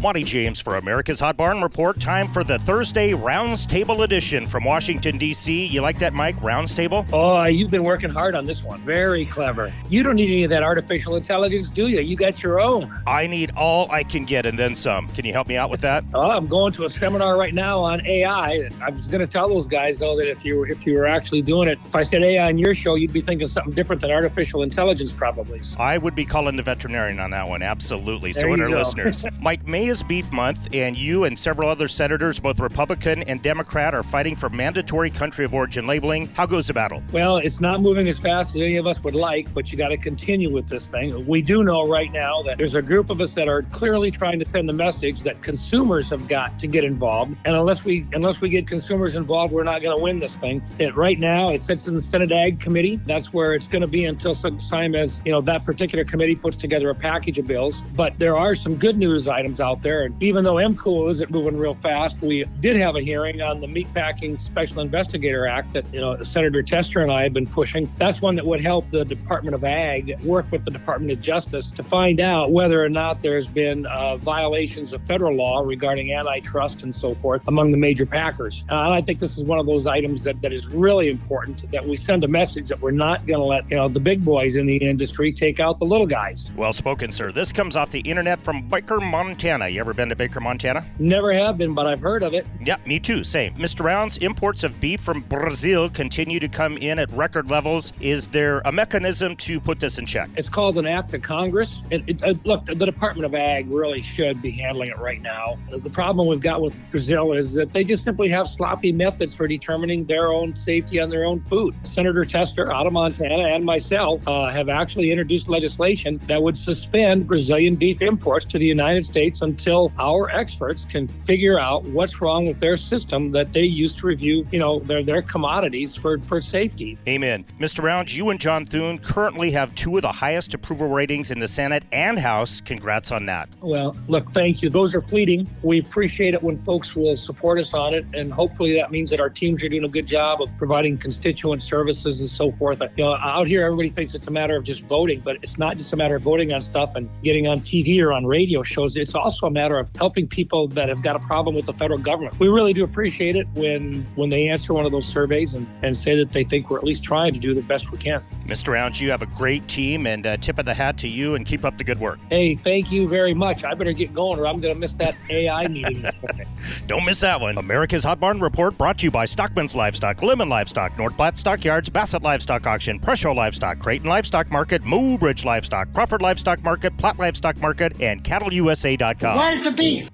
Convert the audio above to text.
Monty James for America's Hot Barn Report. Time for the Thursday Rounds Table edition from Washington, D.C. You like that, Mike? Rounds Table? Oh, you've been working hard on this one. Very clever. You don't need any of that artificial intelligence, do you? You got your own. I need all I can get and then some. Can you help me out with that? Oh, I'm going to a seminar right now on AI. I was going to tell those guys though that if you were, if you were actually doing it, if I said AI on your show, you'd be thinking something different than artificial intelligence, probably. I would be calling the veterinarian on that one. Absolutely. There so, would our go. listeners. Mike, May is Beef Month, and you and several other senators, both Republican and Democrat, are fighting for mandatory country of origin labeling. How goes the battle? Well, it's not moving as fast as any of us would like, but you got to continue with this thing. We do know right now that there's a group of us that are clearly trying to send the message that consumers have got to get involved. And unless we unless we get consumers involved, we're not going to win this thing. It, right now, it sits in the Senate Ag Committee. That's where it's going to be until such time as you know that particular committee puts together a package of bills. But there are some good news items out there. And even though MCOOL isn't moving real fast, we did have a hearing on the Meatpacking Special Investigator Act that you know Senator Tester and I have been pushing. That's one that would help the Department of Ag work with the Department of Justice to find out whether or not there's been uh, violations of federal law regarding antitrust and so forth among the major packers. Uh, and I think this is one of those items that, that is really important that we send a message that we're not going to let you know the big boys in the industry take out the little guys. Well spoken, sir. This comes off the internet from Baker Montana. You ever been to Baker, Montana? Never have been, but I've heard of it. Yeah, me too. Same. Mr. Rounds, imports of beef from Brazil continue to come in at record levels. Is there a mechanism to put this in check? It's called an act of Congress. It, it, uh, look, the Department of Ag really should be handling it right now. The problem we've got with Brazil is that they just simply have sloppy methods for determining their own safety on their own food. Senator Tester out of Montana and myself uh, have actually introduced legislation that would suspend Brazilian beef imports to the United States until our experts can figure out what's wrong with their system that they use to review, you know, their their commodities for for safety. Amen. Mr. Rounds, you and John Thune currently have two of the highest approval ratings in the Senate and House. Congrats on that. Well, look, thank you. Those are fleeting. We appreciate it when folks will support us on it, and hopefully that means that our teams are doing a good job of providing constituent services and so forth. You know, out here, everybody thinks it's a matter of just voting, but it's not just a matter of voting on stuff and getting on TV or on radio shows. It's also a matter of helping people that have got a problem with the federal government. We really do appreciate it when when they answer one of those surveys and, and say that they think we're at least trying to do the best we can. Mr. Rounds, you have a great team, and uh, tip of the hat to you, and keep up the good work. Hey, thank you very much. I better get going or I'm going to miss that AI meeting this morning. Don't miss that one. America's Hot Barn Report brought to you by Stockman's Livestock, Lemmon Livestock, North Platte Stockyards, Bassett Livestock Auction, Presho Livestock, Creighton Livestock Market, Mobridge Livestock, Crawford Livestock Market, Platte Livestock Market, and CattleUSA.com. Where's the beef?